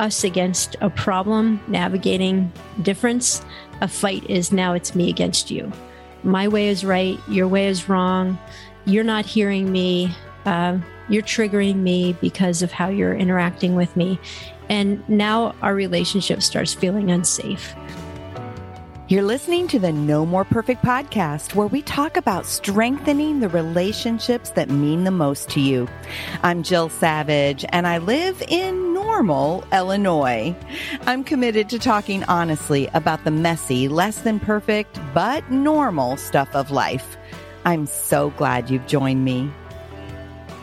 us against a problem, navigating difference. A fight is now it's me against you. My way is right, your way is wrong. You're not hearing me. Uh, you're triggering me because of how you're interacting with me. And now our relationship starts feeling unsafe. You're listening to the No More Perfect podcast, where we talk about strengthening the relationships that mean the most to you. I'm Jill Savage, and I live in Normal, Illinois. I'm committed to talking honestly about the messy, less than perfect, but normal stuff of life. I'm so glad you've joined me.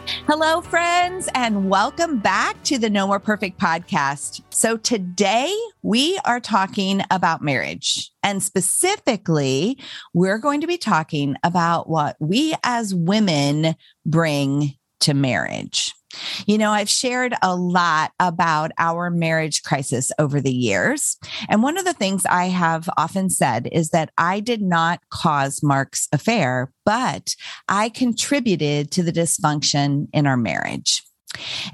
Hello, friends, and welcome back to the No More Perfect podcast. So, today we are talking about marriage, and specifically, we're going to be talking about what we as women bring to marriage. You know, I've shared a lot about our marriage crisis over the years. And one of the things I have often said is that I did not cause Mark's affair, but I contributed to the dysfunction in our marriage.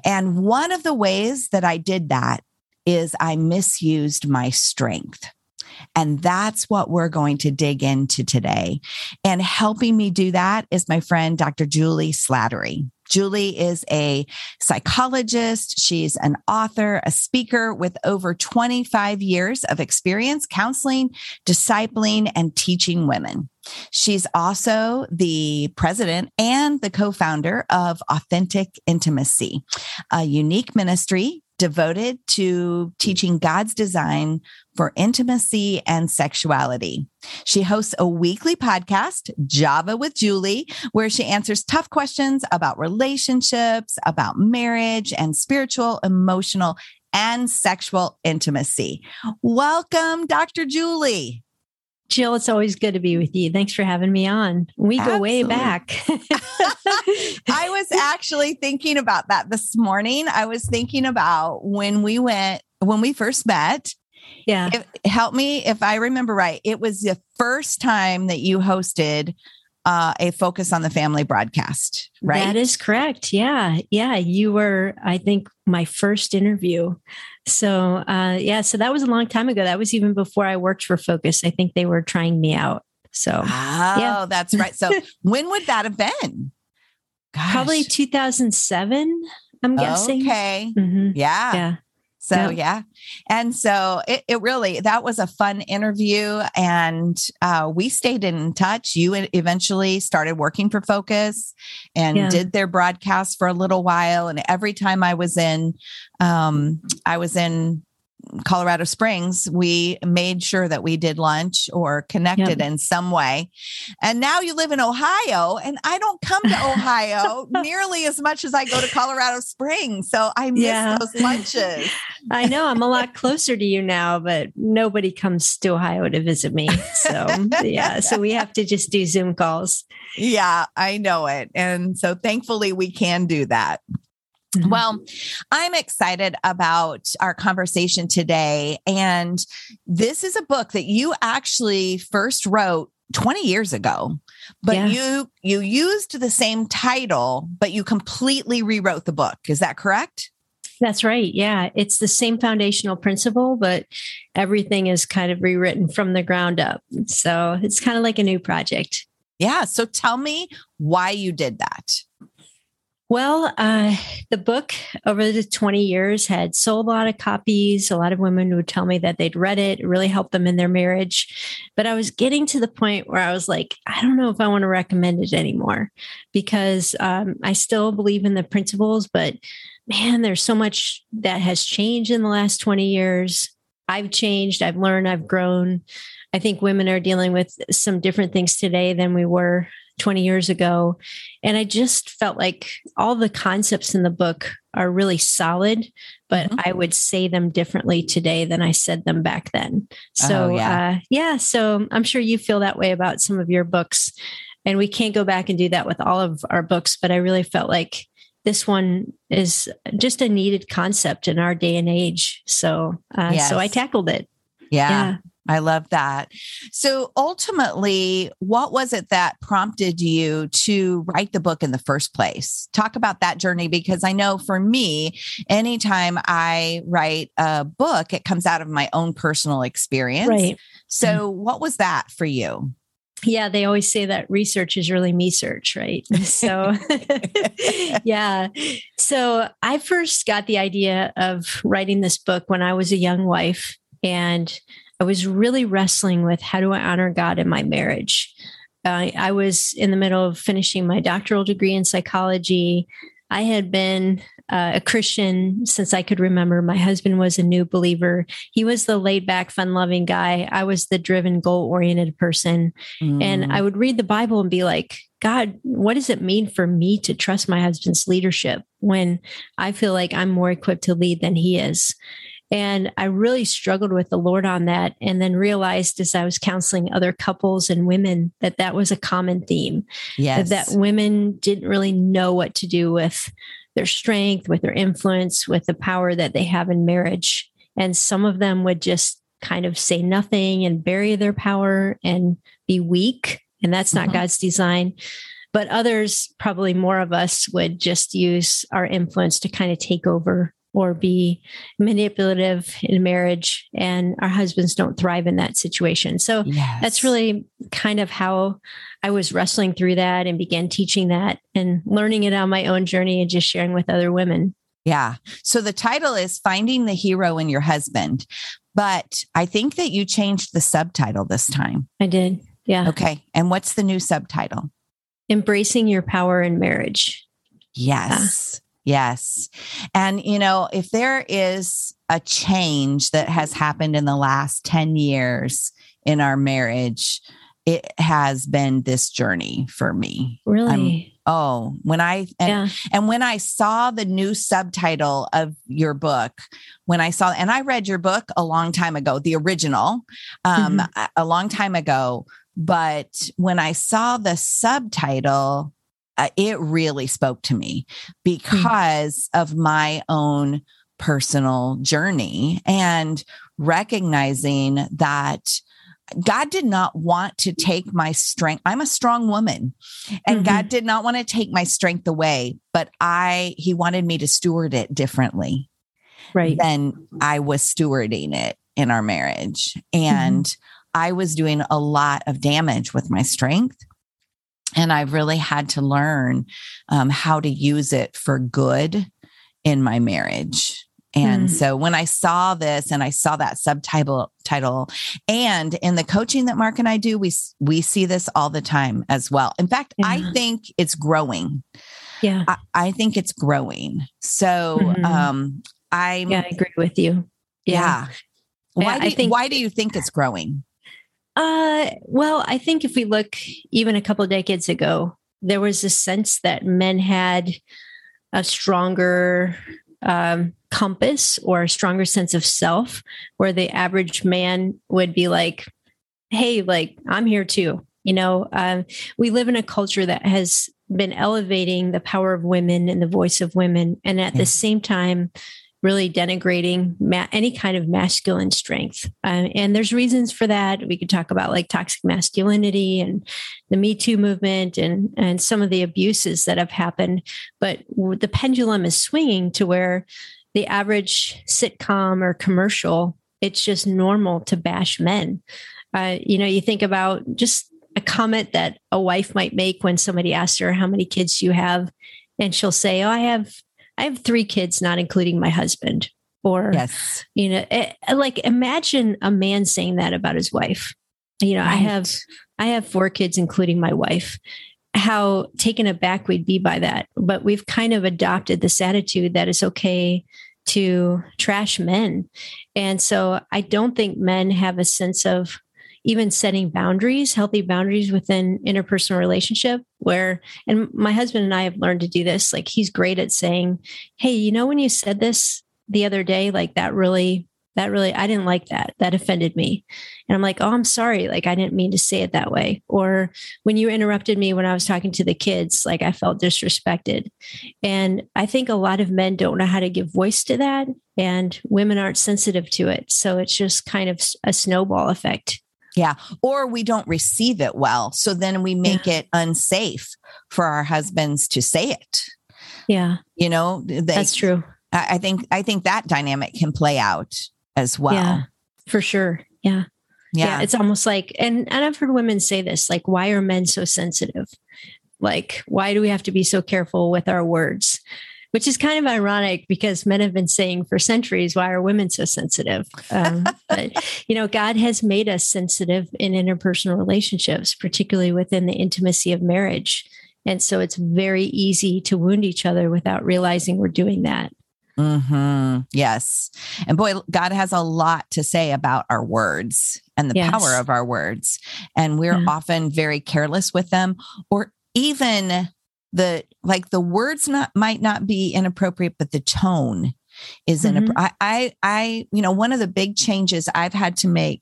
And one of the ways that I did that is I misused my strength. And that's what we're going to dig into today. And helping me do that is my friend, Dr. Juli Slattery. Juli is a psychologist. She's an author, a speaker with over 25 years of experience counseling, discipling, and teaching women. She's also the president and the co founder of Authentic Intimacy, a unique ministry devoted to teaching God's design for intimacy and sexuality. She hosts a weekly podcast, Java with Juli, where she answers tough questions about relationships, about marriage, and spiritual, emotional, and sexual intimacy. Welcome, Dr. Juli. Jill, it's always good to be with you. Thanks for having me on. We Absolutely. go way back. I was actually thinking about that this morning. I was thinking about when we went, when we first met. Yeah. Help me if I remember right. It was the first time that you hosted uh, a focus on the family broadcast, right? That is correct. Yeah. Yeah. You were, I think, my first interview. So, uh, yeah. So that was a long time ago. That was even before I worked for Focus. I think they were trying me out. So, oh, yeah. that's right. So, when would that have been? Gosh. Probably 2007, I'm guessing. Okay. Mm-hmm. Yeah. Yeah. So yeah. yeah. And so it, it, really that was a fun interview and uh, we stayed in touch. You eventually started working for Focus and yeah. did their broadcast for a little while. And every time I was in um, I was in Colorado Springs, we made sure that we did lunch or connected yep. in some way. And now you live in Ohio, and I don't come to Ohio nearly as much as I go to Colorado Springs. So I miss yeah. those lunches. I know I'm a lot closer to you now, but nobody comes to Ohio to visit me. So yeah, so we have to just do Zoom calls. Yeah, I know it. And so thankfully we can do that. Mm-hmm. Well, I'm excited about our conversation today. And this is a book that you actually first wrote 20 years ago but yeah. you you used the same title but you completely rewrote the book. Is that correct? That's right. Yeah. It's the same foundational principle but everything is kind of rewritten from the ground up. So it's kind of like a new project. Yeah. So tell me why you did that Well, uh, the book over the 20 years had sold a lot of copies. A lot of women would tell me that they'd read it. It really helped them in their marriage. But I was getting to the point where I was like, I don't know if I want to recommend it anymore because um, I still believe in the principles, but man, there's so much that has changed in the last 20 years. I've changed, I've learned, I've grown. I think women are dealing with some different things today than we were 20 years ago. And I just felt like all the concepts in the book are really solid, but mm-hmm. I would say them differently today than I said them back then. So, oh, yeah. Uh, yeah. So I'm sure you feel that way about some of your books. And we can't go back and do that with all of our books, but I really felt like this one is just a needed concept in our day and age. So, uh, yes. so I tackled it. Yeah. yeah. I love that. So ultimately, what was it that prompted you to write the book in the first place? Talk about that journey because I know for me, anytime I write a book, it comes out of my own personal experience. Right. So, mm-hmm. what was that for you? yeah they always say that research is really me search right so yeah so i first got the idea of writing this book when i was a young wife and I was really wrestling with how do I honor God in my marriage. Uh, I was in the middle of finishing my doctoral degree in psychology. I had been uh, a Christian since I could remember. My husband was a new believer. He was the laid back, fun loving guy. I was the driven, goal oriented person. Mm. And I would read the Bible and be like, God, what does it mean for me to trust my husband's leadership when I feel like I'm more equipped to lead than he is? And I really struggled with the Lord on that. And then realized as I was counseling other couples and women that that was a common theme. Yes. That, that women didn't really know what to do with their strength, with their influence, with the power that they have in marriage. And some of them would just kind of say nothing and bury their power and be weak. And that's not mm-hmm. God's design. But others, probably more of us, would just use our influence to kind of take over or be manipulative in marriage and our husbands don't thrive in that situation. So yes. that's really kind of how I was wrestling through that and began teaching that and learning it on my own journey and just sharing with other women. Yeah. So the title is Finding the Hero in Your Husband. But I think that you changed the subtitle this time. I did. Yeah. Okay. And what's the new subtitle? Embracing Your Power in Marriage. Yes. Yes. And, you know, if there is a change that has happened in the last 10 years in our marriage, it has been this journey for me. Really? I'm, oh, when I and, yeah. and when I saw the new subtitle of your book, when I saw and I read your book a long time ago, the original, um, mm-hmm. a, a long time ago, but when I saw the subtitle, uh, it really spoke to me hmm. because mm. of my own personal journey and recognizing that God did not want to take my strength. I'm a strong woman and mm-hmm. God did not want to take my strength away, but I, he wanted me to steward it differently right. than I was stewarding it in our marriage. And mm-hmm. I was doing a lot of damage with my strength and I've really had to learn um, how to use it for good in my marriage. And mm. so when I saw this and I saw that subtitle title and in the coaching that Mark and I do, we we see this all the time as well. In fact, yeah. I think it's growing. Yeah. I, I think it's growing. So mm-hmm. um I Yeah, I agree with you. Yeah. yeah. Why do, I think, why do you think it's growing? Uh, well, I think if we look even a couple decades ago, there was a sense that men had a stronger um, compass or a stronger sense of self, where the average man would be like, "Hey, like I'm here too." You know, um, we live in a culture that has been elevating the power of women and the voice of women, and at yeah. the same time, really denigrating ma- any kind of masculine strength. Uh, and there's reasons for that. We could talk about like toxic masculinity and the Me Too movement and, and some of the abuses that have happened. But the pendulum is swinging to where the average sitcom or commercial, it's just normal to bash men. Uh, you know, you think about just a comment that a wife might make when somebody asks her how many kids you have and she'll say, "Oh, I have I have three kids, not including my husband." Or, yes, you know, it, like imagine a man saying that about his wife. You know, right. I have I have four kids, including my wife. How taken aback we'd be by that, but we've kind of adopted this attitude that it's okay to trash men, and so I don't think men have a sense of even setting boundaries, healthy boundaries within interpersonal relationship where and my husband and I have learned to do this. Like he's great at saying, "Hey, you know when you said this the other day, like that really that really I didn't like that. That offended me." And I'm like, "Oh, I'm sorry. Like I didn't mean to say it that way." Or when you interrupted me when I was talking to the kids, like I felt disrespected. And I think a lot of men don't know how to give voice to that and women aren't sensitive to it. So it's just kind of a snowball effect yeah. Or we don't receive it well. So then we make yeah. it unsafe for our husbands to say it. Yeah. You know, they, that's true. I, think, I think that dynamic can play out as well. Yeah, for sure. Yeah. yeah. Yeah. It's almost like, and, and I've heard women say this, like, why are men so sensitive? Like, why do we have to be so careful with our words? Which is kind of ironic because men have been saying for centuries, why are women so sensitive? Um, but, you know, God has made us sensitive in interpersonal relationships, particularly within the intimacy of marriage. And so it's very easy to wound each other without realizing we're doing that. Hmm. Yes. And boy, God has a lot to say about our words and the yes. power of our words. And we're yeah. often very careless with them or even the like the words not might not be inappropriate but the tone is mm-hmm. in I, I you know one of the big changes i've had to make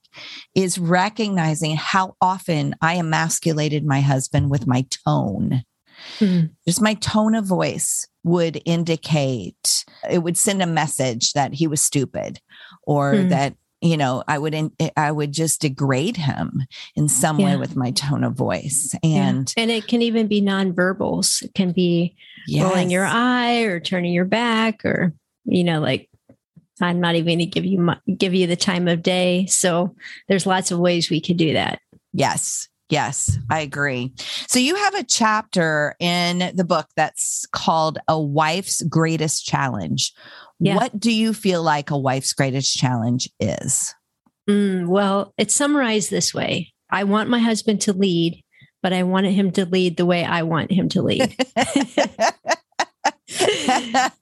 is recognizing how often i emasculated my husband with my tone mm-hmm. just my tone of voice would indicate it would send a message that he was stupid or mm-hmm. that you know i would in, i would just degrade him in some yeah. way with my tone of voice and yeah. and it can even be nonverbals it can be yes. rolling your eye or turning your back or you know like i'm not even going to give you my, give you the time of day so there's lots of ways we could do that yes Yes, I agree. So you have a chapter in the book that's called A Wife's Greatest Challenge. Yeah. What do you feel like a wife's greatest challenge is? Mm, well, it's summarized this way I want my husband to lead, but I wanted him to lead the way I want him to lead.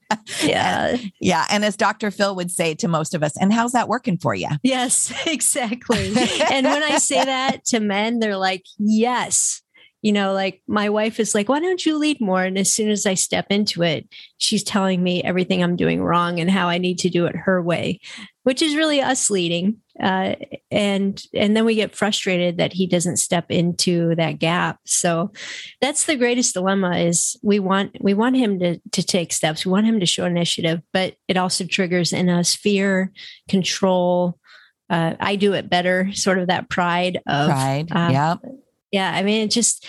yeah. Yeah. And as Dr. Phil would say to most of us, and how's that working for you? Yes, exactly. and when I say that to men, they're like, yes you know, like my wife is like, why don't you lead more? And as soon as I step into it, she's telling me everything I'm doing wrong and how I need to do it her way, which is really us leading. Uh, and and then we get frustrated that he doesn't step into that gap. So that's the greatest dilemma is we want we want him to to take steps. We want him to show initiative, but it also triggers in us fear, control. Uh, I do it better, sort of that pride of pride. Uh, yeah yeah. I mean, it just,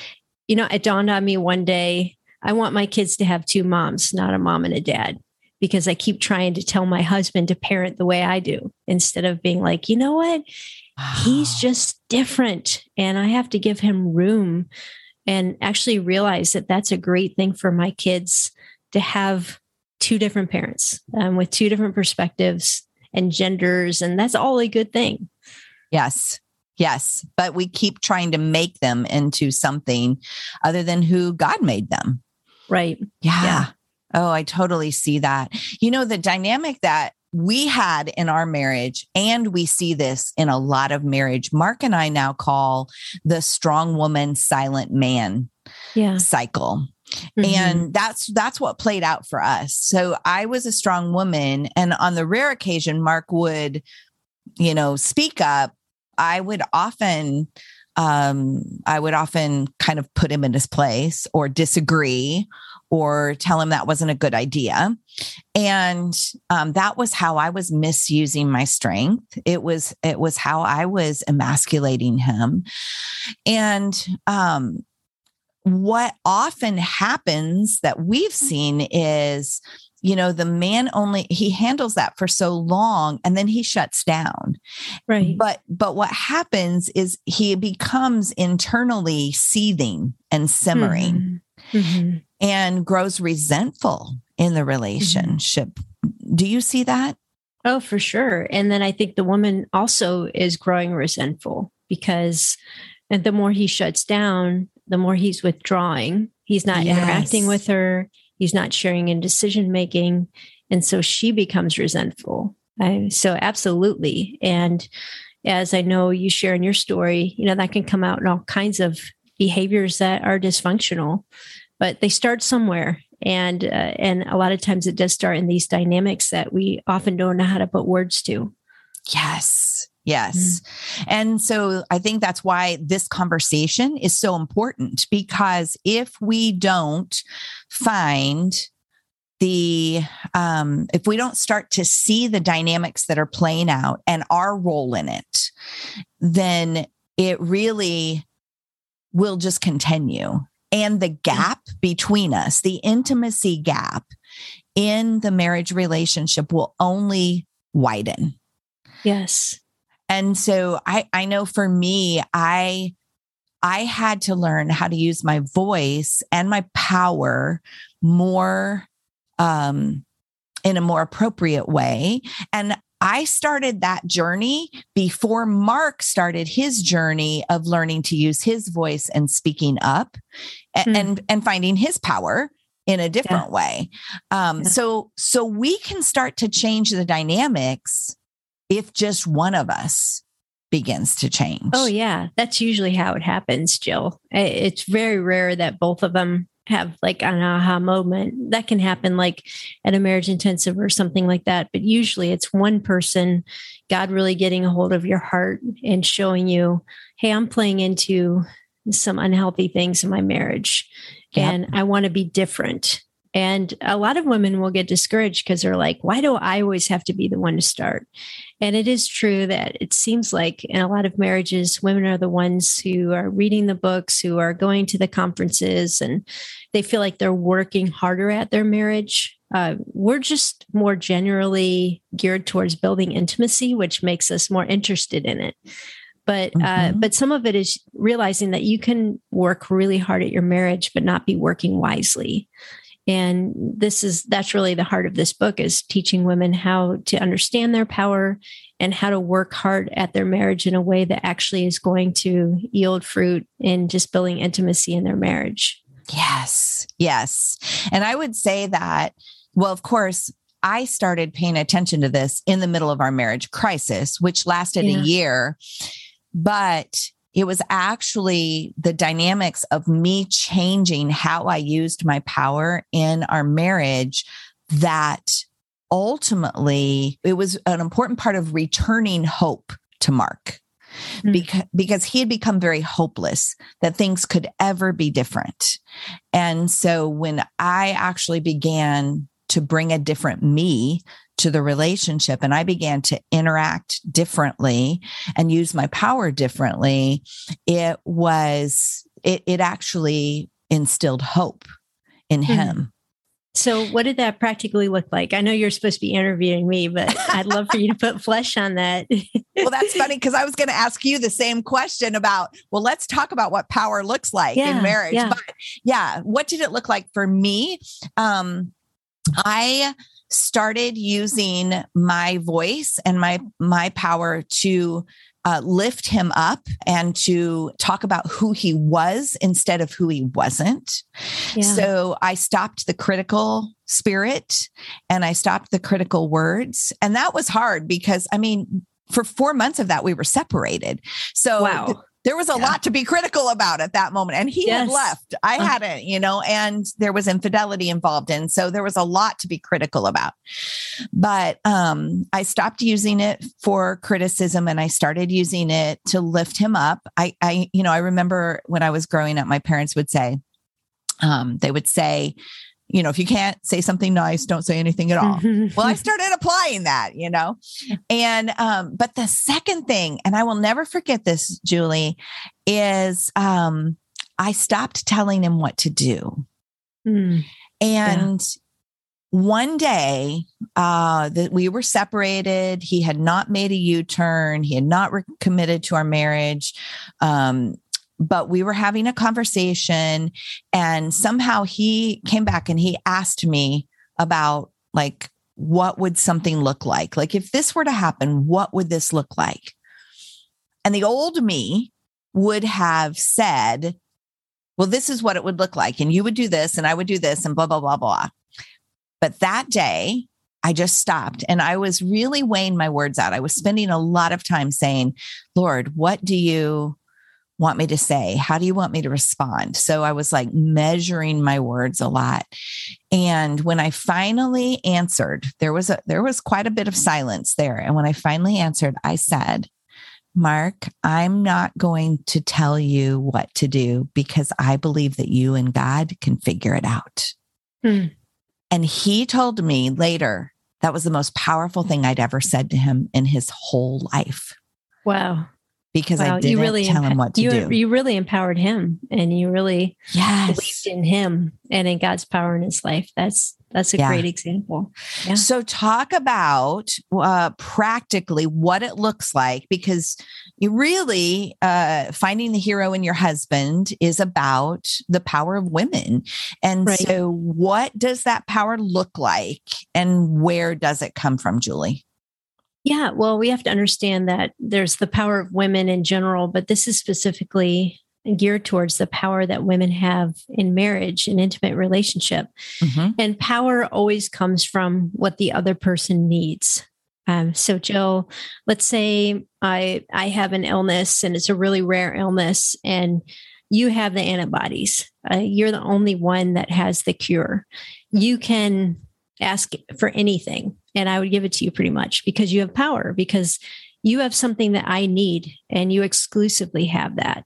you know, it dawned on me one day I want my kids to have two moms, not a mom and a dad, because I keep trying to tell my husband to parent the way I do instead of being like, you know what? He's just different and I have to give him room and actually realize that that's a great thing for my kids to have two different parents um, with two different perspectives and genders. And that's all a good thing. Yes. Yes, but we keep trying to make them into something other than who God made them. Right. Yeah. yeah. Oh, I totally see that. You know, the dynamic that we had in our marriage, and we see this in a lot of marriage, Mark and I now call the strong woman, silent man yeah. cycle. Mm-hmm. And that's that's what played out for us. So I was a strong woman and on the rare occasion Mark would you know speak up I would often um, I would often kind of put him in his place or disagree or tell him that wasn't a good idea. And um, that was how I was misusing my strength. It was it was how I was emasculating him. And um, what often happens that we've seen is you know the man only he handles that for so long and then he shuts down right but but what happens is he becomes internally seething and simmering mm-hmm. Mm-hmm. and grows resentful in the relationship. Mm-hmm. Do you see that? Oh, for sure. And then I think the woman also is growing resentful because and the more he shuts down, the more he's withdrawing. He's not yes. interacting with her, he's not sharing in decision making. And so she becomes resentful. I, so, absolutely. And as I know you share in your story, you know, that can come out in all kinds of behaviors that are dysfunctional, but they start somewhere. And, uh, and a lot of times it does start in these dynamics that we often don't know how to put words to. Yes. Yes. Mm. And so I think that's why this conversation is so important because if we don't find the um, if we don't start to see the dynamics that are playing out and our role in it then it really will just continue and the gap between us the intimacy gap in the marriage relationship will only widen yes and so i i know for me i i had to learn how to use my voice and my power more um, in a more appropriate way. And I started that journey before Mark started his journey of learning to use his voice and speaking up and, mm. and, and, finding his power in a different yeah. way. Um, yeah. So, so we can start to change the dynamics if just one of us begins to change. Oh, yeah. That's usually how it happens, Jill. It's very rare that both of them have like an aha moment. That can happen like at a marriage intensive or something like that. But usually it's one person, God really getting a hold of your heart and showing you, hey, I'm playing into some unhealthy things in my marriage yep. and I want to be different. And a lot of women will get discouraged because they're like, why do I always have to be the one to start? And it is true that it seems like in a lot of marriages, women are the ones who are reading the books, who are going to the conferences, and they feel like they're working harder at their marriage. Uh, we're just more generally geared towards building intimacy, which makes us more interested in it. But uh, mm-hmm. but some of it is realizing that you can work really hard at your marriage, but not be working wisely and this is that's really the heart of this book is teaching women how to understand their power and how to work hard at their marriage in a way that actually is going to yield fruit in just building intimacy in their marriage yes yes and i would say that well of course I started paying attention to this in the middle of our marriage crisis, which lasted yeah. a year. But it was actually the dynamics of me changing how I used my power in our marriage that ultimately it was an important part of returning hope to Mark. Mm. Because, because he had become very hopeless that things could ever be different. And so when I actually began to bring a different me to the relationship and I began to interact differently and use my power differently, it was, it, it actually instilled hope in mm-hmm. him. So, what did that practically look like? I know you're supposed to be interviewing me, but I'd love for you to put flesh on that. well, that's funny because I was going to ask you the same question about, well, let's talk about what power looks like yeah, in marriage. Yeah. But yeah, what did it look like for me? Um, I started using my voice and my my power to uh, lift him up and to talk about who he was instead of who he wasn't. Yeah. So I stopped the critical spirit and I stopped the critical words. And that was hard because, I mean, for four months of that, we were separated. So wow there was a yeah. lot to be critical about at that moment. And he yes. had left. I uh hadn't, you know, and there was infidelity involved in. So there was a lot to be critical about. But um, I stopped using it for criticism and I started using it to lift him up. I, I, you know, I remember when I was growing up, my parents would say, um, they would say, you know, if you can't say something nice, don't say anything at all. well, I started applying that, you know. And um, but the second thing, and I will never forget this, Juli, is um I stopped telling him what to do. Mm. And yeah. one day uh that we were separated, he had not made a U-turn, he had not re- committed to our marriage. Um but we were having a conversation and somehow he came back and he asked me about like what would something look like? Like if this were to happen what would this look like? And the old me would have said well this is what it would look like and you would do this and i would do this and blah blah blah blah. But that day I just stopped and I was really weighing my words out. I was spending a lot of time saying, Lord, what do you want me to say? How do you want me to respond? So I was like measuring my words a lot. And when I finally answered, there was a there was quite a bit of silence there. And when I finally answered, I said, Mark, I'm not going to tell you what to do because I believe that you and God can figure it out. Hmm. And he told me later that was the most powerful thing I'd ever said to him in his whole life. Wow. Because wow, I didn't really tell him what to you, do. You really empowered him and you really yes. believed in him and in God's power in his life. That's that's a yeah. great example. Yeah. So, talk about uh, practically what it looks like because you really uh, finding the hero in your husband is about the power of women. And right. so, what does that power look like and where does it come from, Juli? Yeah, well, we have to understand that there's the power of women in general, but this is specifically geared towards the power that women have in marriage and intimate relationship. Mm-hmm. And power always comes from what the other person needs. Um, so, Jill, let's say I I have an illness and it's a really rare illness, and you have the antibodies. Uh, you're the only one that has the cure. You can ask for anything, and I would give it to you pretty much because you have power. Because you have something that I need, and you exclusively have that.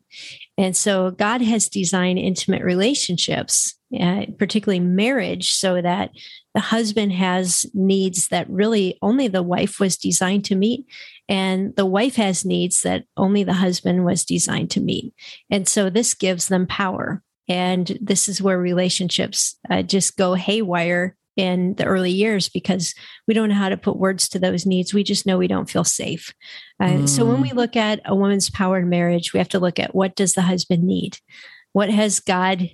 And so God has designed intimate relationships, uh, particularly marriage, so that the husband has needs that really only the wife was designed to meet. And the wife has needs that only the husband was designed to meet. And so this gives them power. And this is where relationships uh, just go haywire in the early years because we don't know how to put words to those needs. We just know we don't feel safe. Uh, mm. So when we mm. look at a woman's power in marriage, we have to look at what does the husband need? What has God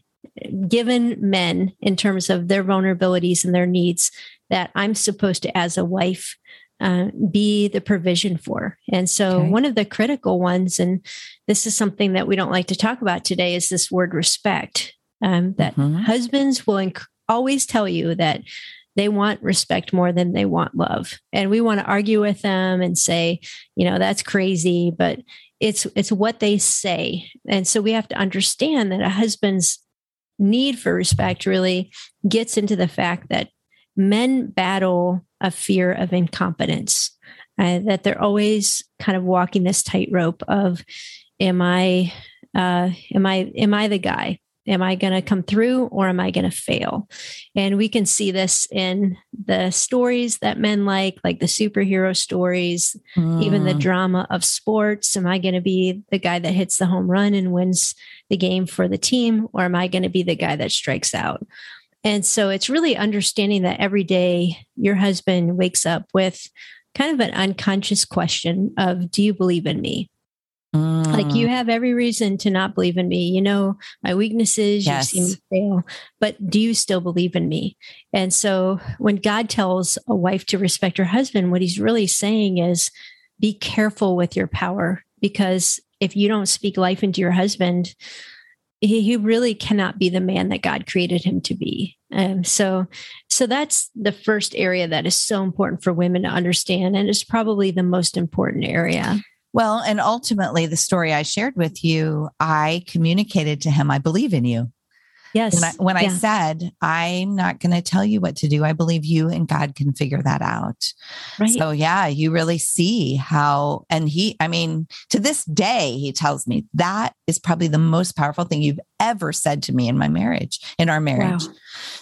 given men in terms of their vulnerabilities and their needs that I'm supposed to, as a wife, uh, be the provision for. And so, okay. one of the critical ones, and this is something that we don't like to talk about today, is this word respect. Um, that mm-hmm. husbands will inc- always tell you that they want respect more than they want love. And we want to argue with them and say you know that's crazy but it's it's what they say. And so we have to understand that a husband's need for respect really gets into the fact that men battle a fear of incompetence uh, that they're always kind of walking this tightrope of am i uh, am i am i the guy Am I going to come through or am I going to fail? And we can see this in the stories that men like, like the superhero stories, mm. even the mm. drama of sports. Am I going to be the guy that hits the home run and wins the game for the team? Or am I going to be the guy that strikes out? And so it's really understanding that every day your husband wakes up with kind of an unconscious question of, Do you believe in me? Mm. Like you mm. have every reason to not believe in me. You know my weaknesses. Yes. You've seen me fail, but do you still believe in me? And so, when God tells a wife to respect her husband, what He's really saying is, be careful with your power, because if you don't speak life into your husband, he, he really cannot be the man that God created him to be. Um, so, so that's the first area that is so important for women to understand, and it's probably the most important area. Well, and ultimately, the story I shared with you, I communicated to him, I believe in you. Yes. When I, when yeah. I said, I'm not going to tell you what to do, I believe you and God can figure that out. Right. So, yeah, you really see how, and he, I mean, to this day, he tells me that is probably the most powerful thing you've ever said to me in my marriage, in our marriage. Wow.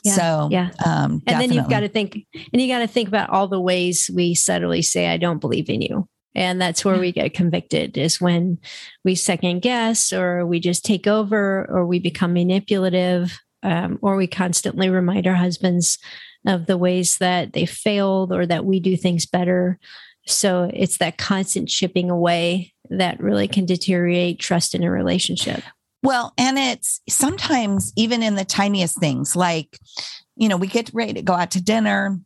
Yeah, so, yeah. Um, and then you've got to think, and you got to think about all the ways we subtly say, I don't believe in you. And that's where we get convicted is when we second guess or we just take over or we become manipulative um, or we constantly remind our husbands of the ways that they failed or that we do things better. So it's that constant chipping away that really can deteriorate trust in a relationship. Well, and it's sometimes even in the tiniest things, like, you know, we get ready to go out to dinner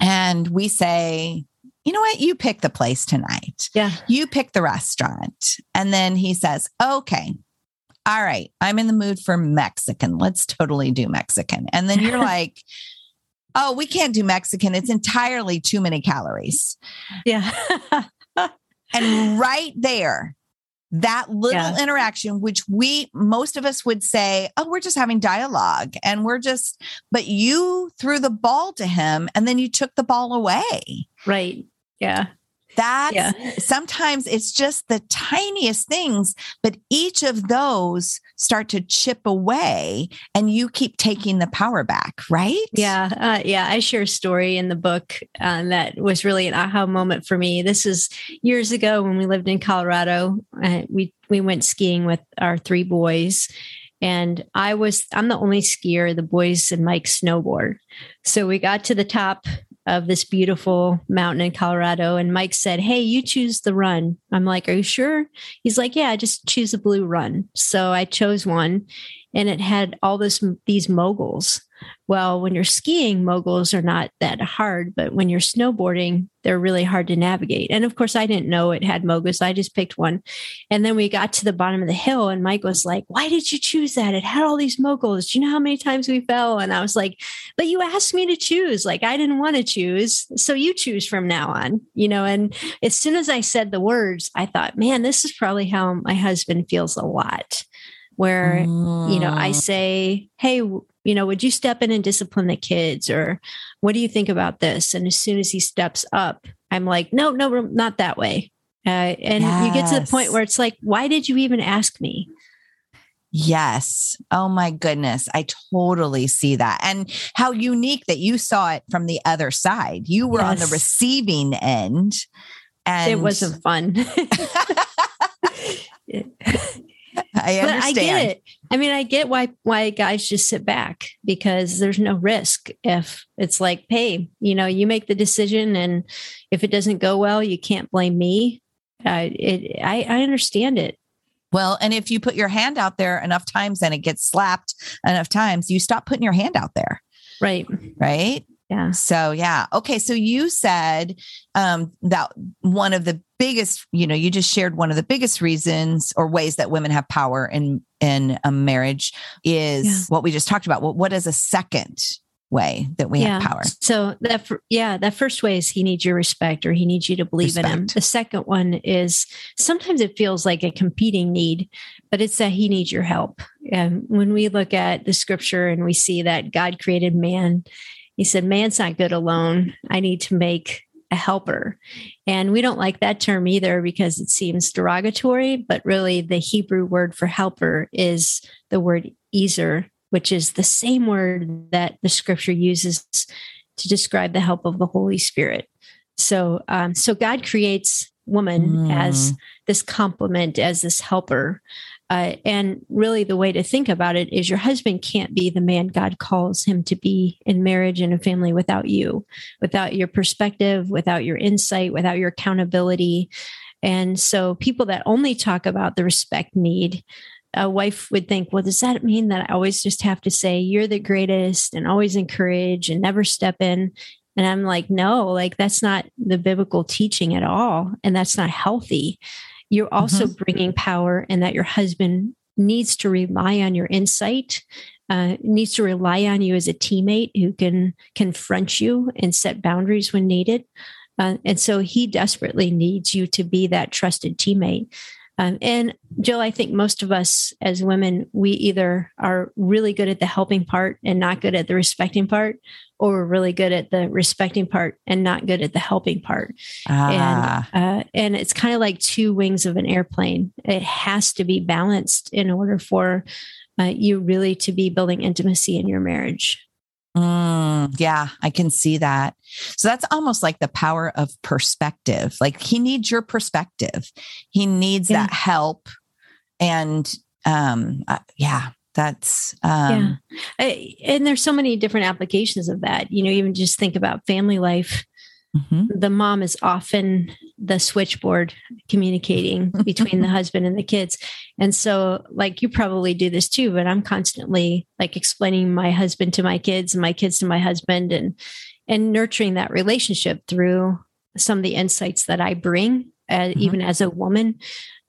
and we say, you know what? You pick the place tonight. Yeah. You pick the restaurant. And then he says, okay, all right, I'm in the mood for Mexican. Let's totally do Mexican. And then you're like, oh, we can't do Mexican. It's entirely too many calories. Yeah. and right there, that little Yeah. interaction, which we, most of us would say, oh, we're just having dialogue and we're just, but you threw the ball to him and then you took the ball away. right. Yeah. That's Yeah. sometimes it's just the tiniest things, but each of those start to chip away and you keep taking the power back, right? Yeah, uh, yeah. I share a story in the book uh, that was really an aha moment for me. This is years ago when we lived in Colorado. Uh, we we went skiing with our three boys, and I was I'm the only skier. The boys and Mike snowboard. So we got to the top of this beautiful mountain in Colorado, and Mike said, "Hey, you choose the run." I'm like, "Are you sure?" He's like, "Yeah, I just choose a blue run." So I chose one, and it had all this these moguls. Well, when you're skiing, moguls are not that hard, but when you're snowboarding, they're really hard to navigate. And of course, I didn't know it had moguls. I just picked one. And then we got to the bottom of the hill, and Mike was like, Why did you choose that? It had all these moguls. Do you know how many times we fell? And I was like, But you asked me to choose. Like, I didn't want to choose. So you choose from now on, you know. And as soon as I said the words, I thought, Man, this is probably how my husband feels a lot where you know i Mm. say hey you know would you step in and discipline the kids or what do you think about this and as soon as he steps up i'm like no no not that way uh, and you get to the point where it's like why did you even ask me Yes. Oh my goodness. I totally see that. And how unique that you saw it from the other side. You were on the receiving end. And it wasn't fun I but understand. I get it. I mean, I get why why guys just sit back because there's no risk if it's like, hey, you know, you make the decision, and if it doesn't go well, you can't blame me. Uh, it, I, I understand it. Well, and if you put your hand out there enough times and it gets slapped enough times, you stop putting your hand out there. Right. Right. Yeah. So yeah. Okay. So you said um, that one of the biggest, you know, you just shared one of the biggest reasons or ways that women have power in in a marriage is Yeah. what we just talked about. Well, what is a second way that we have power? So that yeah, that first way is he needs your respect or he needs you to believe in him. The second one is sometimes it feels like a competing need, but it's that he needs your help. And when we look at the scripture and we see that God created man, he said, Man's not good alone. I need to make a helper. And we don't like that term either because it seems derogatory, but really the Hebrew word for helper is the word ezer, which is the same word that the scripture uses to describe the help of the Holy Spirit. So, um, so God creates woman as Mm. this complement, as this helper. Uh, and really, the way to think about it is your husband can't be the man God calls him to be in marriage and a family without you, without your perspective, without your insight, without your accountability. And so, people that only talk about the respect need, a wife would think, well, does that mean that I always just have to say, you're the greatest and always encourage and never step in? And I'm like, no, like that's not the biblical teaching at all. And that's not healthy. You're also bringing power, and that your husband needs to rely on your insight, uh, needs to rely on you as a teammate who can confront you and set boundaries when needed. Uh, and so he desperately needs you to be that trusted teammate. Um, and Jill, I think most of us as women, we either are really good at the helping part and not good at the respecting part, or we're really good at the respecting part and not good at the helping part. Ah, And uh, and it's kind of like two wings of an airplane. It has to be balanced in order for uh, you really to be building intimacy in your marriage. Mm, yeah, I can see that. So that's almost like the power of perspective. Like he needs your perspective. He needs Yeah. that help. And um, uh, yeah, that's um, I, and there's so many different applications of that. You know, even just think about family life. Mm-hmm. the mom is often the switchboard communicating between the husband and the kids. And so, like, you probably do this too, but I'm constantly like explaining my husband to my kids and my kids to my husband and, and nurturing that relationship through some of the insights that I bring, uh, mm-hmm. even as a woman.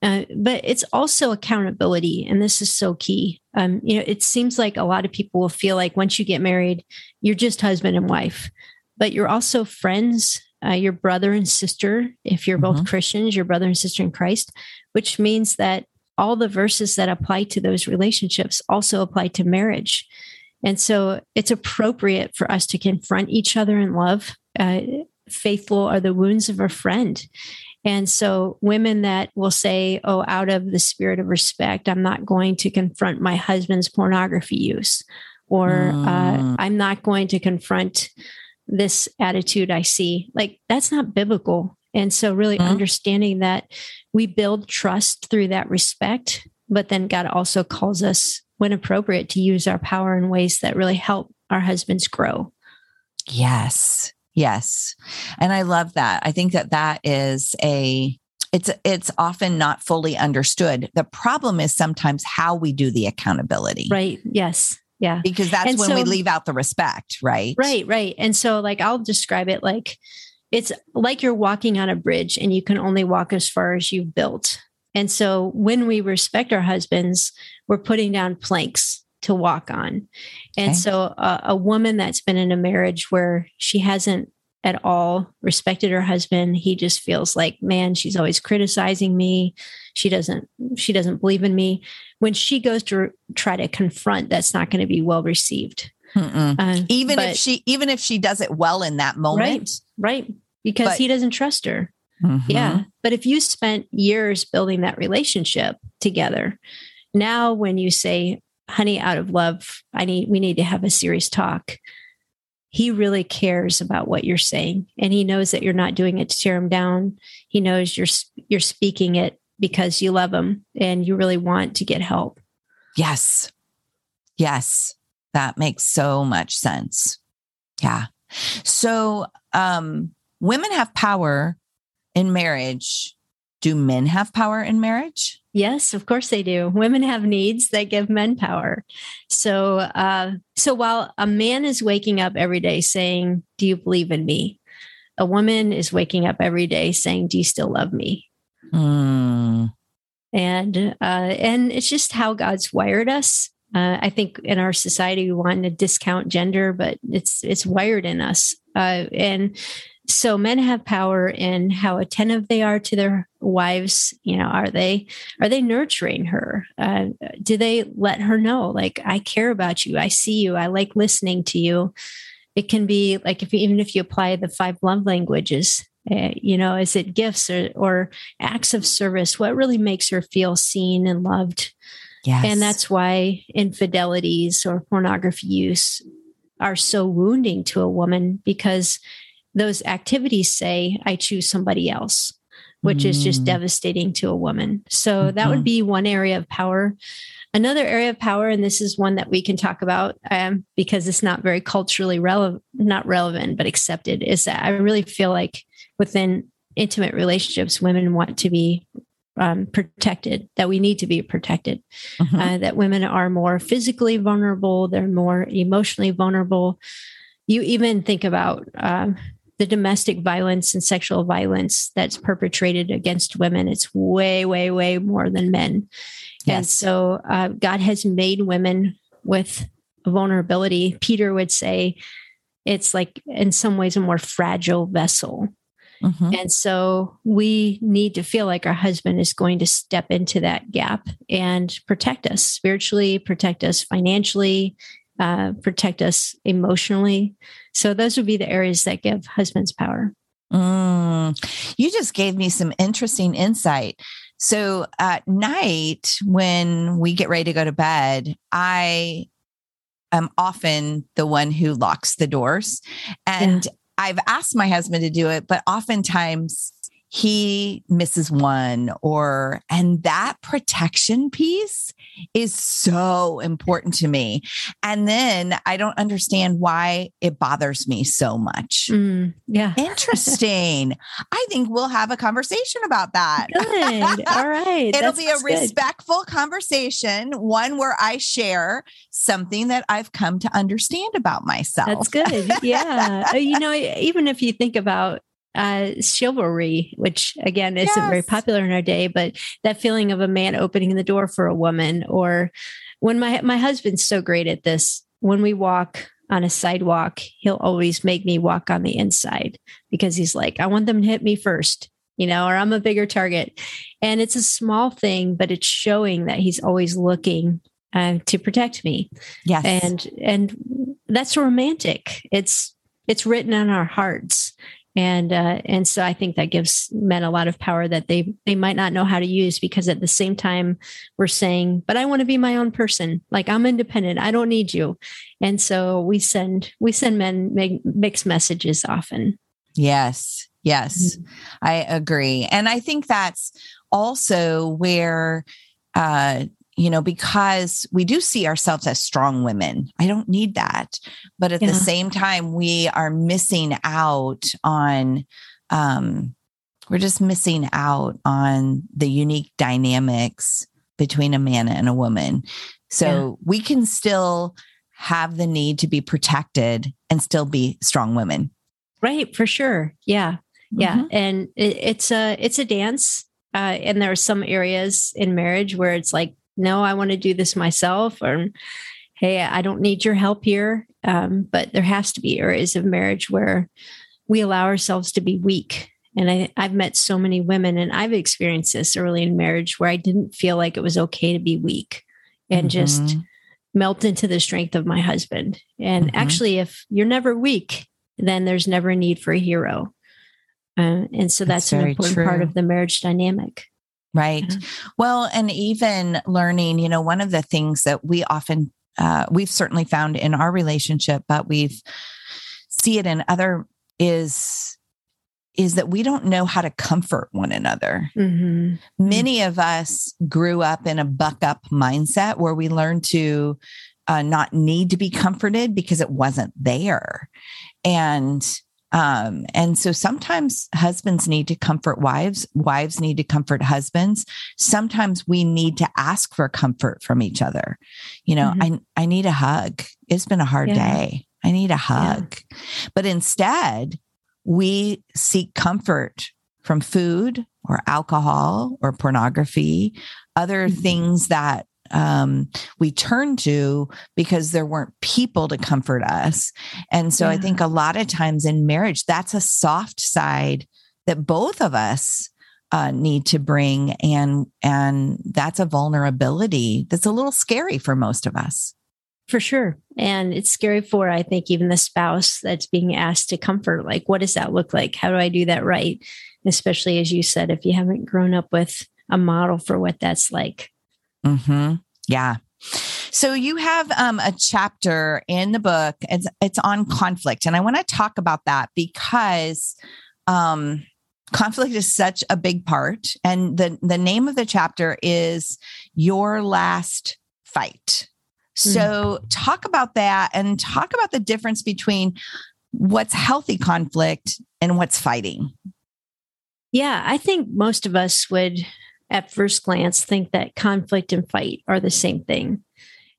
Uh, but it's also accountability, and this is so key. Um, you know, it seems like a lot of people will feel like once you get married, you're just husband and wife, but you're also friends uh, your brother and sister, if you're both mm-hmm. Christians, your brother and sister in Christ, which means that all the verses that apply to those relationships also apply to marriage. And so it's appropriate for us to confront each other in love. Uh, faithful are the wounds of a friend. And so, women that will say, Oh, out of the spirit of respect, I'm not going to confront my husband's pornography use, or uh, mm. uh, I'm not going to confront this attitude I see. Like that's not biblical. And so really mm-hmm. understanding that we build trust through that respect, but then God also calls us when appropriate to use our power in ways that really help our husbands grow. Yes. Yes. And I love that. I think that that is a it's it's often not fully understood. The problem is sometimes how we do the accountability. Right. Yes. Yeah. Because that's and when so, we leave out the respect, right? Right, right. And so, like, I'll describe it like it's like you're walking on a bridge and you can only walk as far as you've built. And so, when we respect our husbands, we're putting down planks to walk on. And okay. so, uh, a woman that's been in a marriage where she hasn't at all respected her husband. He just feels like man she's always criticizing me. She doesn't she doesn't believe in me. When she goes to try to confront that's not going to be well received. Uh, even but, if she even if she does it well in that moment. Right, right. because but, he doesn't trust her. Mm-hmm. yeah but if you spent years building that relationship together now when you say honey out of love i need we need to have a serious talk he really cares about what you're saying and he knows that you're not doing it to tear him down. He knows you're you're speaking it because you love him and you really want to get help. Yes. Yes. That makes so much sense. Yeah. So um women have power in marriage do men have power in marriage Yes, of course they do. Women have needs that give men power. So, uh, so while a man is waking up every day saying, "Do you believe in me?" a woman is waking up every day saying, "Do you still love me?" Mm. And uh, and it's just how God's wired us. Uh, I think in our society we want to discount gender, but it's it's wired in us. Uh, and so men have power in how attentive they are to their wives. You know are they are they nurturing her? Uh, do they let her know like i care about you. I see you. I like listening to you. It can be like if even if you apply the five love languages uh, you know is it gifts or, or acts of service? What really makes her feel seen and loved? Yes. and that's why infidelities or pornography use are so wounding to a woman because those activities say, I choose somebody else, which mm. is just mm. devastating to a woman. So mm-hmm. that would mm-hmm. be one area of power. Another area of power, and this is one that we can talk about um, because it's not very culturally relevant, not relevant, but accepted, is that I really feel like within intimate relationships, women want to be um, protected, that we need to be protected, mm-hmm. uh, that women are more physically vulnerable, they're more emotionally vulnerable. You even think about um, the domestic violence and sexual violence that's perpetrated against women. It's way, way, way more than men. Yes. And so uh, God has made women with vulnerability. Peter would say it's like, in some ways, a more fragile vessel. Mm-hmm. And so we need to feel like our husband is going to step into that gap and protect us spiritually, protect us financially, uh, protect us emotionally. So those would be the areas that give husbands power. Mm, you just gave me some interesting insight. So at night, when we get ready to go to bed, I am often the one who locks the doors. And yeah. I've asked my husband to do it, but oftentimes he misses one or and that protection piece is so important to me and then i don't understand why it bothers me so much Mm, yeah. interesting i think we'll have a conversation about that Good. All right. It'll That be a good. respectful conversation, one where I share something that I've come to understand about myself. That's good. Yeah. Uh, you know, even if you think about uh, chivalry, which again isn't very popular in our day, but that feeling of a man opening the door for a woman, or when my my husband's so great at this, when we walk on a sidewalk, he'll always make me walk on the inside because he's like, I want them to hit me first, you know, or I'm a bigger target. And it's a small thing, but it's showing that he's always looking uh, to protect me Yes. and and that's romantic it's it's written on our hearts and uh, and so i think that gives men a lot of power that they they might not know how to use because at the same time we're saying but i want to be my own person like i'm independent i don't need you and so we send we send men mi- mixed messages often Yes. Yes. I agree. And I think that's also where, uh, you know, because we do see ourselves as strong women. I don't need that. But at Yeah. the same time, we are missing out on, um, we're just missing out on the unique dynamics between a man and a woman. So we can still have the need to be protected and still be strong women. right for sure yeah yeah Mhm. and it, it's a it's a dance uh, and there are some areas in marriage where it's like no i want to do this myself or hey i don't need your help here. Um, but there has to be areas of marriage where we allow ourselves to be weak. And I, i've met so many women and i've experienced this early in marriage where i didn't feel like it was okay to be weak and just Mhm. melt into the strength of my husband. And Mhm. actually if you're never weak then there's never a need for a hero. Uh, and so That's that's, an important part of the marriage dynamic Right. Yeah. Well, and even learning, you know, one of the things that we often, uh, we've certainly found in our relationship, but we've see it in other is, is that we don't know how to comfort one another. Mhm. Many of us grew up in a buck up mindset where we learned to uh, not need to be comforted because it wasn't there. And um, and so sometimes husbands need to comfort wives, wives need to comfort husbands. Sometimes we need to ask for comfort from each other. You know, I I need a hug. It's been a hard Yeah. day. I need a hug. But instead, we seek comfort from food or alcohol or pornography, other Mhm. things that um, we turn to because there weren't people to comfort us. And so I think a lot of times in marriage, that's a soft side that both of us uh, need to bring, and and that's a vulnerability that's a little scary for most of us. for sure. And it's scary for i think even the spouse that's being asked to comfort like what does that look like? How do i do that right? Especially as you said if you haven't grown up with a model for what that's like hmm Yeah. So you have um, a chapter in the book. It's it's on conflict, and I want to talk about that because um, conflict is such a big part. And the the name of the chapter is "Your Last Fight." So talk about that, and talk about the difference between what's healthy conflict and what's fighting. Yeah, I think most of us would, at first glance, think that conflict and fight are the same thing.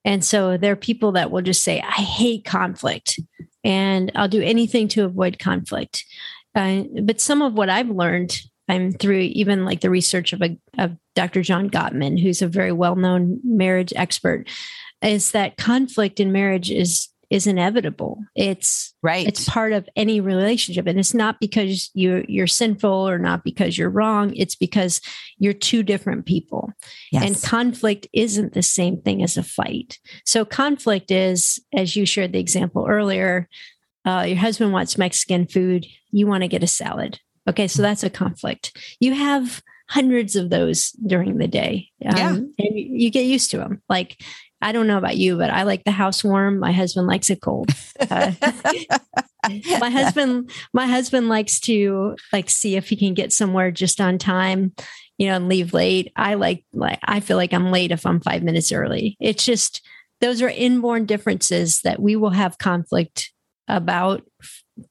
And so there are people that will just say, I hate conflict and I'll do anything to avoid conflict. Uh, but some of what I've learned, I'm through even like the research of, a, of Dr. John Gottman, who's a very well known marriage expert, is that conflict in marriage is is inevitable. It's Right. it's part of any relationship. And it's not because you you're sinful or not because you're wrong. It's because you're two different people. Yes. and conflict isn't the same thing as a fight. So conflict is as you shared the example earlier uh, your husband wants mexican food. You want to get a salad. Okay so that's a conflict. You have hundreds of those during the day um, Yeah. and you get used to them like I don't know about you, but I like the house warm. My husband likes it cold. Uh, my husband, my husband likes to like see if he can get somewhere just on time, you know, and leave late. I like like I feel like I'm late if I'm five minutes early. It's just those are inborn differences that we will have conflict about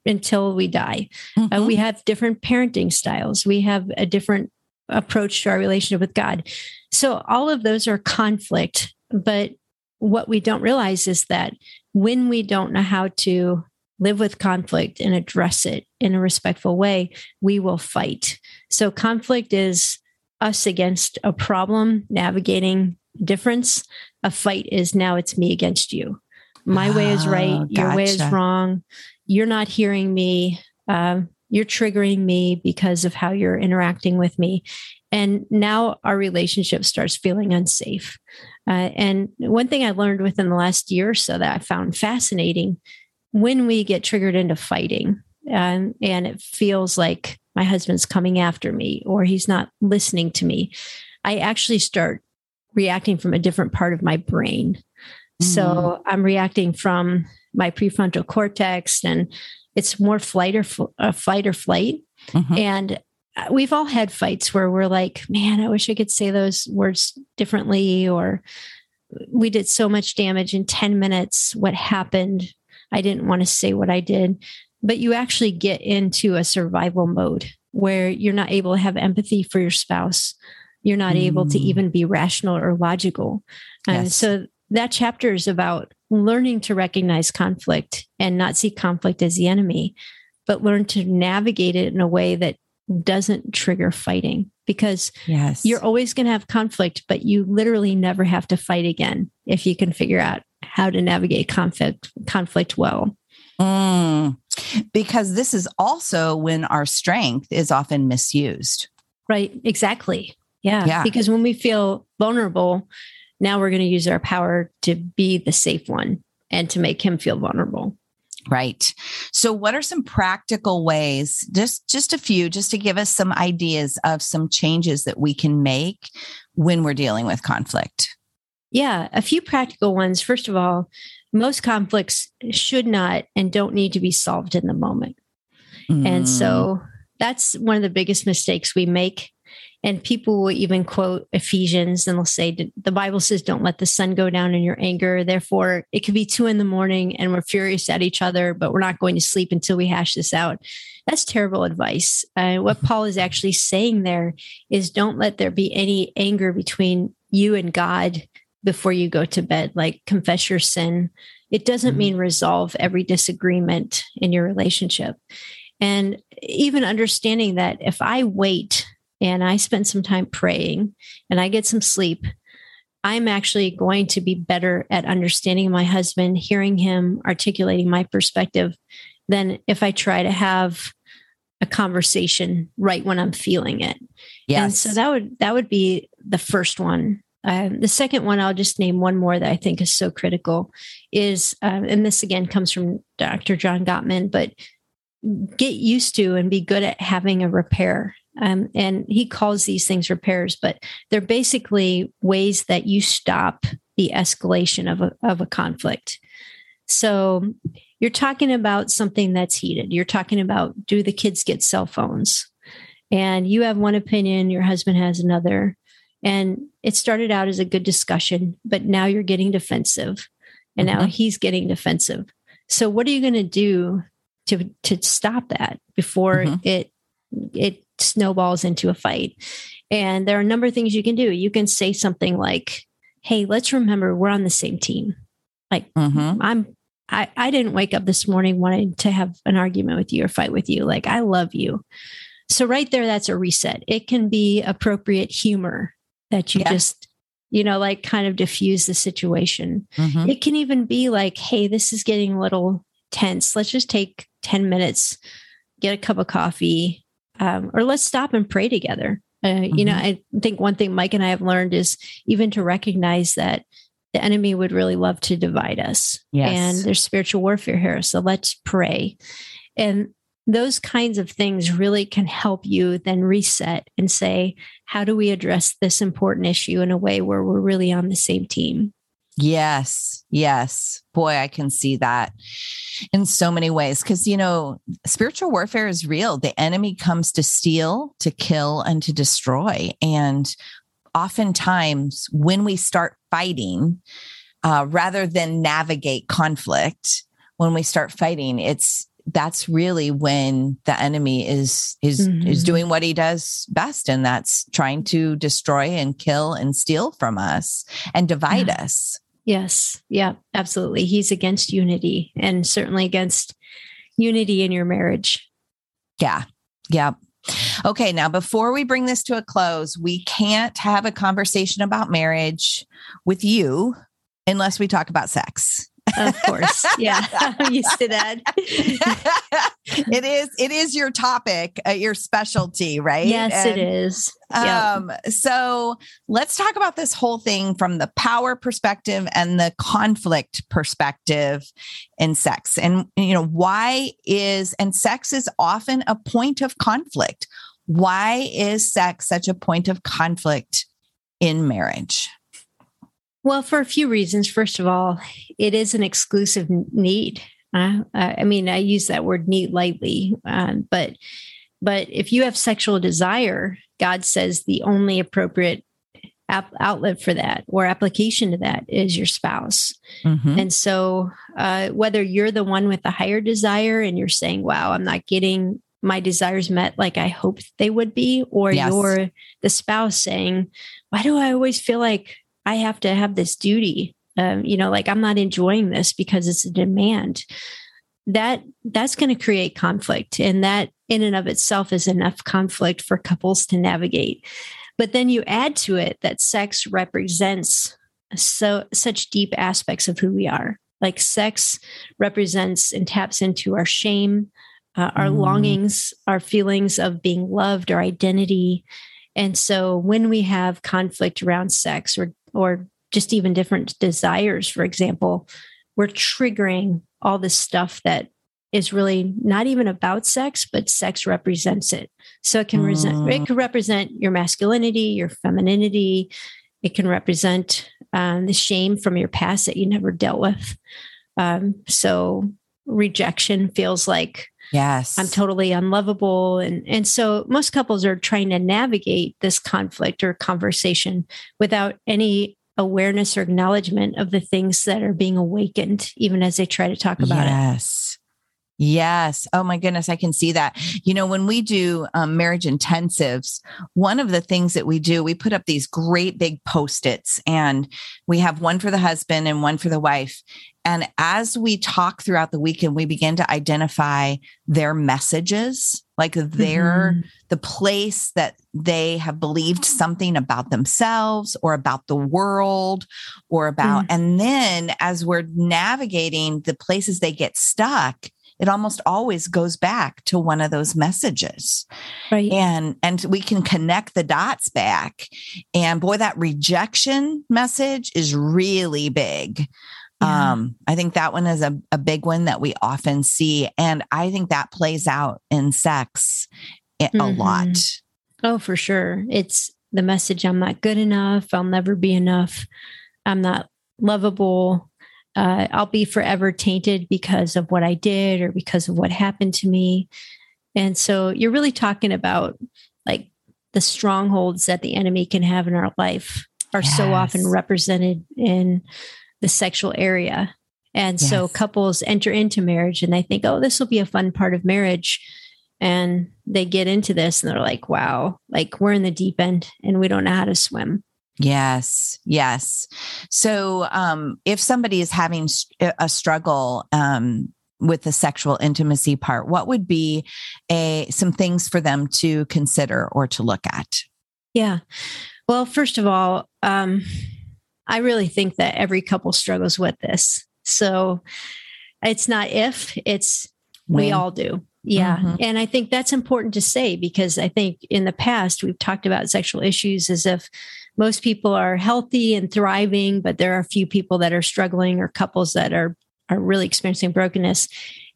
until we die. Mm-hmm. Uh, we have different parenting styles. We have a different approach to our relationship with God. So all of those are conflict. But what we don't realize is that when we don't know how to live with conflict and address it in a respectful way, we will fight. So conflict is us against a problem, navigating difference. A fight is now it's me against you. My oh, way is right. Gotcha. Your way is wrong. You're not hearing me. Um, you're triggering me because of how you're interacting with me. And now our relationship starts feeling unsafe. Uh, and one thing I learned within the last year or so that I found fascinating when we get triggered into fighting um, and it feels like my husband's coming after me or he's not listening to me, I actually start reacting from a different part of my brain. Mm-hmm. So I'm reacting from my prefrontal cortex and it's more flight or fl- uh, fight or flight. Mm-hmm. And we've all had fights where we're like, man, I wish I could say those words differently, or we did so much damage in 10 minutes. What happened? I didn't want to say what I did. But you actually get into a survival mode where you're not able to have empathy for your spouse. You're not mm. able to mm. even be rational or logical. And yes. so that chapter is about learning to recognize conflict and not see conflict as the enemy, but learn to navigate it in a way that doesn't trigger fighting because yes. you're always going to have conflict, but you literally never have to fight again if you can figure out how to navigate conflict conflict well. Mm, because this is also when our strength is often misused. Right, exactly. Yeah. yeah. Because when we feel vulnerable, now we're going to use our power to be the safe one and to make him feel vulnerable. Right. So what are some practical ways, just just a few just to give us some ideas of some changes that we can make when we're dealing with conflict? Yeah, a few practical ones. First of all, most conflicts should not and don't need to be solved in the moment. Mm. And so that's one of the biggest mistakes we make and people will even quote Ephesians and they'll say, the Bible says, don't let the sun go down in your anger. Therefore, it could be two in the morning and we're furious at each other, but we're not going to sleep until we hash this out. That's terrible advice. Uh, what Paul is actually saying there is don't let there be any anger between you and God before you go to bed. Like confess your sin. It doesn't mm-hmm. mean resolve every disagreement in your relationship. And even understanding that if I wait and I spend some time praying and I get some sleep, I'm actually going to be better at understanding my husband, hearing him, articulating my perspective than if I try to have a conversation right when I'm feeling it. Yes. And so that would that would be the first one. Uh, the second one, I'll just name one more that I think is so critical, is uh, and this again comes from Dr. John Gottman, but get used to and be good at having a repair um, and he calls these things repairs, but they're basically ways that you stop the escalation of a, of a conflict. So you're talking about something that's heated. You're talking about do the kids get cell phones? And you have one opinion, your husband has another. And it started out as a good discussion, but now you're getting defensive. And mm-hmm. now he's getting defensive. So what are you going to do to to stop that before mm-hmm. it it snowballs into a fight. And there are a number of things you can do. You can say something like, Hey, let's remember we're on the same team. Like mm-hmm. I'm I, I didn't wake up this morning wanting to have an argument with you or fight with you. Like I love you. So right there, that's a reset. It can be appropriate humor that you yeah. just, you know, like kind of diffuse the situation. Mm-hmm. It can even be like, hey, this is getting a little tense. Let's just take 10 minutes, get a cup of coffee, um, or let's stop and pray together. Uh, mm-hmm. You know, mm-hmm. I think one thing Mike and I have learned is even to recognize that the enemy would really love to divide us. Yes. And there's spiritual warfare here. So let's pray. And those kinds of things really can help you then reset and say, how do we address this important issue in a way where we're really on the same team? Yes, yes. Boy, I can see that in so many ways because, you know, spiritual warfare is real. The enemy comes to steal, to kill, and to destroy. And oftentimes, when we start fighting, uh, rather than navigate conflict, when we start fighting, it's that's really when the enemy is is mm-hmm. is doing what he does best and that's trying to destroy and kill and steal from us and divide yeah. us yes. Yeah absolutely. He's against unity and certainly against unity in your marriage. Yeah. Yeah. Okay, now before we bring this to a close, we can't have a conversation about marriage with you unless we talk about sex. Of course. Yeah. I'm used to that. it is it is your topic, uh, your specialty, right? Yes, and, it is. Um so let's talk about this whole thing from the power perspective and the conflict perspective in sex. And you know, why is and sex is often a point of conflict. Why is sex such a point of conflict in marriage? Well, for a few reasons. First of all, it is an exclusive need. Uh, I mean, I use that word need lightly, um, but but if you have sexual desire, God says the only appropriate ap- outlet for that or application to that is your spouse. Mm-hmm. And so, uh, whether you're the one with the higher desire and you're saying, "Wow, I'm not getting my desires met like I hoped they would be," or yes. you're the spouse saying, "Why do I always feel like I have to have this duty. Um, you know, like I'm not enjoying this because it's a demand. That that's going to create conflict, and that in and of itself is enough conflict for couples to navigate. But then you add to it that sex represents so such deep aspects of who we are. Like sex represents and taps into our shame, uh, our mm. longings, our feelings of being loved, our identity. And so when we have conflict around sex or or just even different desires, for example, we're triggering all this stuff that is really not even about sex, but sex represents it. So it can mm. resent, it can represent your masculinity, your femininity. It can represent um, the shame from your past that you never dealt with. Um, so rejection feels like yes i'm totally unlovable and and so most couples are trying to navigate this conflict or conversation without any awareness or acknowledgement of the things that are being awakened even as they try to talk about yes. it yes Yes. Oh my goodness. I can see that. You know, when we do um, marriage intensives, one of the things that we do, we put up these great big post its and we have one for the husband and one for the wife. And as we talk throughout the weekend, we begin to identify their messages, like their, mm-hmm. the place that they have believed something about themselves or about the world or about, mm-hmm. and then as we're navigating the places they get stuck, it almost always goes back to one of those messages. Right. And and we can connect the dots back. And boy that rejection message is really big. Yeah. um i think that one is a, a big one that we often see. And i think that plays out in sex a mm-hmm. lot. Oh for sure. It's the message i'm not good enough. I'll never be enough. I'm not lovable uh, I'll be forever tainted because of what I did or because of what happened to me. And so you're really talking about like the strongholds that the enemy can have in our life are yes. so often represented in the sexual area. And yes. so couples enter into marriage and they think, oh, this will be a fun part of marriage. And they get into this and they're like, wow, like we're in the deep end and we don't know how to swim. Yes, yes. So, um, if somebody is having a struggle um, with the sexual intimacy part, what would be a some things for them to consider or to look at? Yeah. Well, first of all, um, I really think that every couple struggles with this. So it's not if, it's when. we all do. Yeah. Mm-hmm. And I think that's important to say because I think in the past we've talked about sexual issues as if most people are healthy and thriving, but there are a few people that are struggling or couples that are are really experiencing brokenness.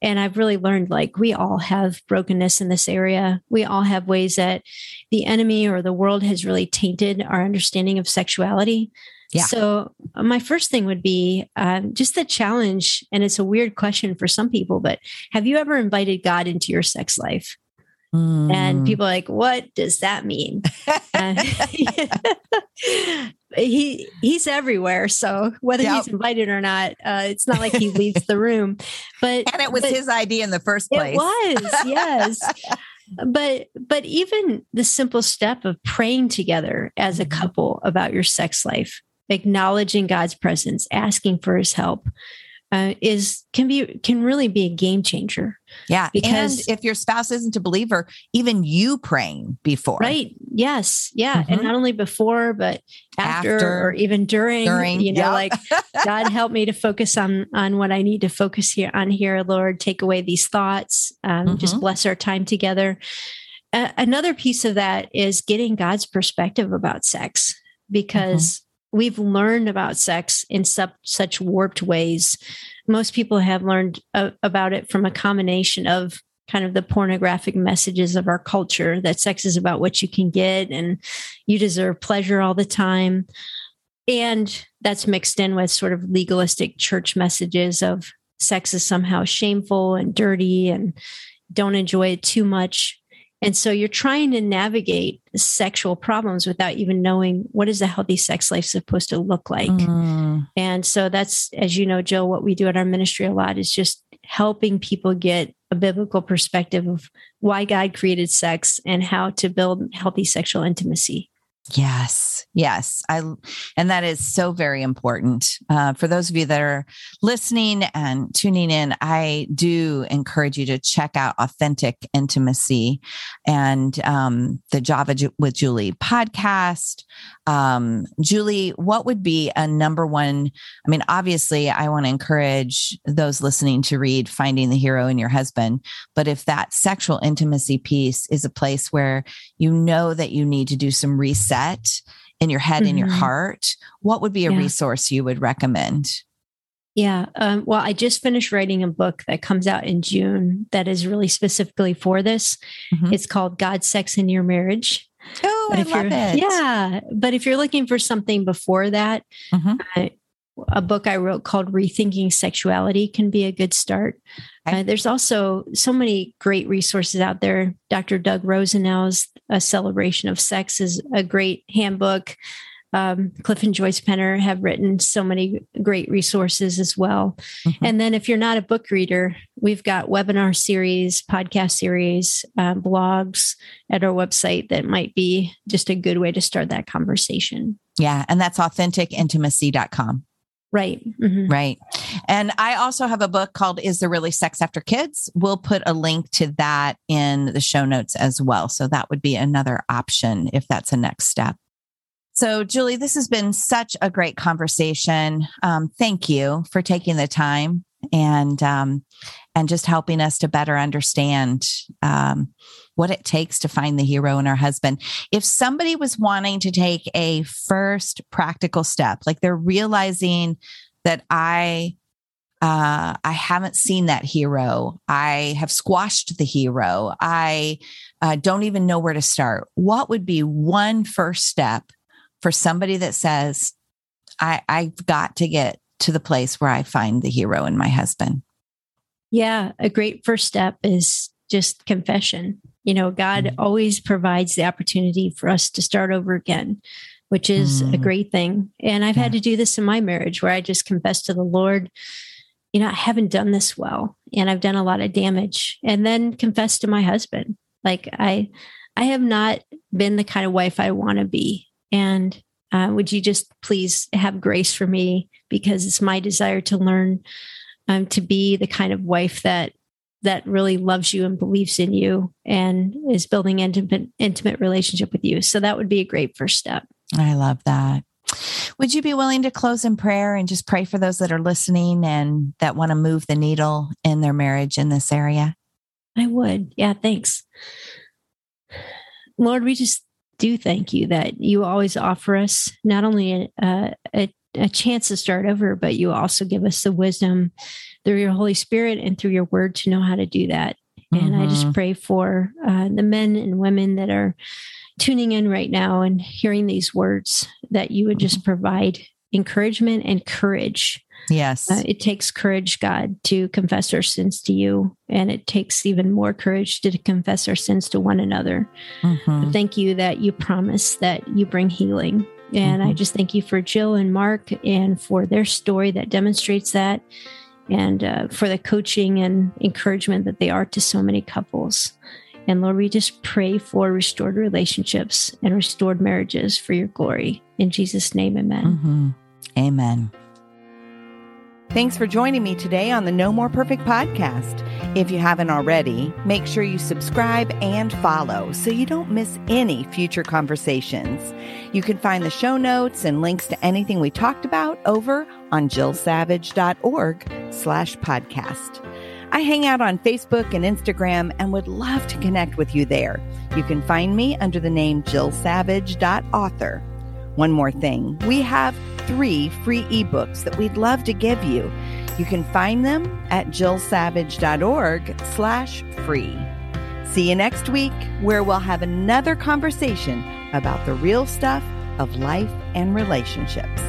And I've really learned like we all have brokenness in this area. We all have ways that the enemy or the world has really tainted our understanding of sexuality. Yeah. So, uh, my first thing would be um, just the challenge. And it's a weird question for some people, but have you ever invited God into your sex life? Mm. And people are like, what does that mean? he he's everywhere. So whether yep. he's invited or not, uh, it's not like he leaves the room. But and it was his idea in the first place. It was, yes. but but even the simple step of praying together as a mm-hmm. couple about your sex life acknowledging god's presence asking for his help uh, is can be can really be a game changer. Yeah, because and if your spouse isn't a believer, even you praying before, right? Yes, yeah, mm-hmm. and not only before, but after, after or even during. During, you know, yep. like God help me to focus on on what I need to focus here on here, Lord. Take away these thoughts. Um, mm-hmm. Just bless our time together. Uh, another piece of that is getting God's perspective about sex because we've learned about sex in sub, such warped ways. Most people have learned uh, about it from a combination of kind of the pornographic messages of our culture that sex is about what you can get and you deserve pleasure all the time. And that's mixed in with sort of legalistic church messages of sex is somehow shameful and dirty and don't enjoy it too much. And so you're trying to navigate sexual problems without even knowing what is a healthy sex life supposed to look like. Mm. And so that's, as you know, Jill, what we do at our ministry a lot is just helping people get a biblical perspective of why God created sex and how to build healthy sexual intimacy. Yes, yes, I, and that is so very important uh, for those of you that are listening and tuning in. I do encourage you to check out Authentic Intimacy and um, the Java with Juli podcast. Um, Juli, what would be a number one? I mean, obviously, I want to encourage those listening to read Finding the Hero in Your Husband. But if that sexual intimacy piece is a place where you know that you need to do some reset in your head, mm-hmm. in your mm-hmm. heart, what would be a yeah. resource you would recommend? Yeah. Um, well, I just finished writing a book that comes out in June that is really specifically for this. Mm-hmm. It's called God, Sex, in Your Marriage. Oh, I love it. Yeah. But if you're looking for something before that, mm-hmm. uh, a book I wrote called Rethinking Sexuality can be a good start. Uh, there's also so many great resources out there. Dr. Doug Rosenau's A Celebration of Sex is a great handbook. Um, Cliff and Joyce Penner have written so many great resources as well. Mm-hmm. And then, if you're not a book reader, we've got webinar series, podcast series, uh, blogs at our website that might be just a good way to start that conversation. Yeah. And that's authenticintimacy.com. Right. Mm-hmm. Right. And I also have a book called Is There Really Sex After Kids? We'll put a link to that in the show notes as well. So that would be another option if that's a next step. So, Juli, this has been such a great conversation. Um, thank you for taking the time and um, and just helping us to better understand um, what it takes to find the hero in our husband. If somebody was wanting to take a first practical step, like they're realizing that I uh, I haven't seen that hero. I have squashed the hero. I uh, don't even know where to start. What would be one first step for somebody that says, I, I've got to get to the place where I find the hero in my husband? Yeah, a great first step is just confession. You know, God mm-hmm. always provides the opportunity for us to start over again, which is mm-hmm. a great thing. And I've yeah. had to do this in my marriage where I just confess to the Lord, you know, I haven't done this well and I've done a lot of damage. And then confess to my husband, like I I have not been the kind of wife I want to be. And uh, would you just please have grace for me because it's my desire to learn um, to be the kind of wife that that really loves you and believes in you and is building intimate intimate relationship with you. So that would be a great first step. I love that. Would you be willing to close in prayer and just pray for those that are listening and that want to move the needle in their marriage in this area? I would. Yeah, thanks. Lord, we just do thank you that you always offer us not only a, a, a chance to start over, but you also give us the wisdom through your Holy Spirit and through your word to know how to do that. Mm-hmm. And I just mm-hmm. pray for uh, the men and women that are tuning in right now and hearing these words that you would just provide encouragement and courage. Yes. Uh, it takes courage, God, to confess our sins to you. And it takes even more courage to confess our sins to one another. Mm-hmm. Thank you that you promise that you bring healing. And mm-hmm. I just thank you for Jill and Mark and for their story that demonstrates that and uh, for the coaching and encouragement that they are to so many couples. And Lord, we just pray for restored relationships and restored marriages for your glory. In Jesus' name, amen. Mm-hmm. Amen. Thanks for joining me today on the No More Perfect podcast. If you haven't already, make sure you subscribe and follow so you don't miss any future conversations. You can find the show notes and links to anything we talked about over on jillsavage.org slash podcast. I hang out on Facebook and Instagram and would love to connect with you there. You can find me under the name jillsavage.author. One more thing. We have three free ebooks that we'd love to give you. You can find them at jillsavage.org slash free. See you next week where we'll have another conversation about the real stuff of life and relationships.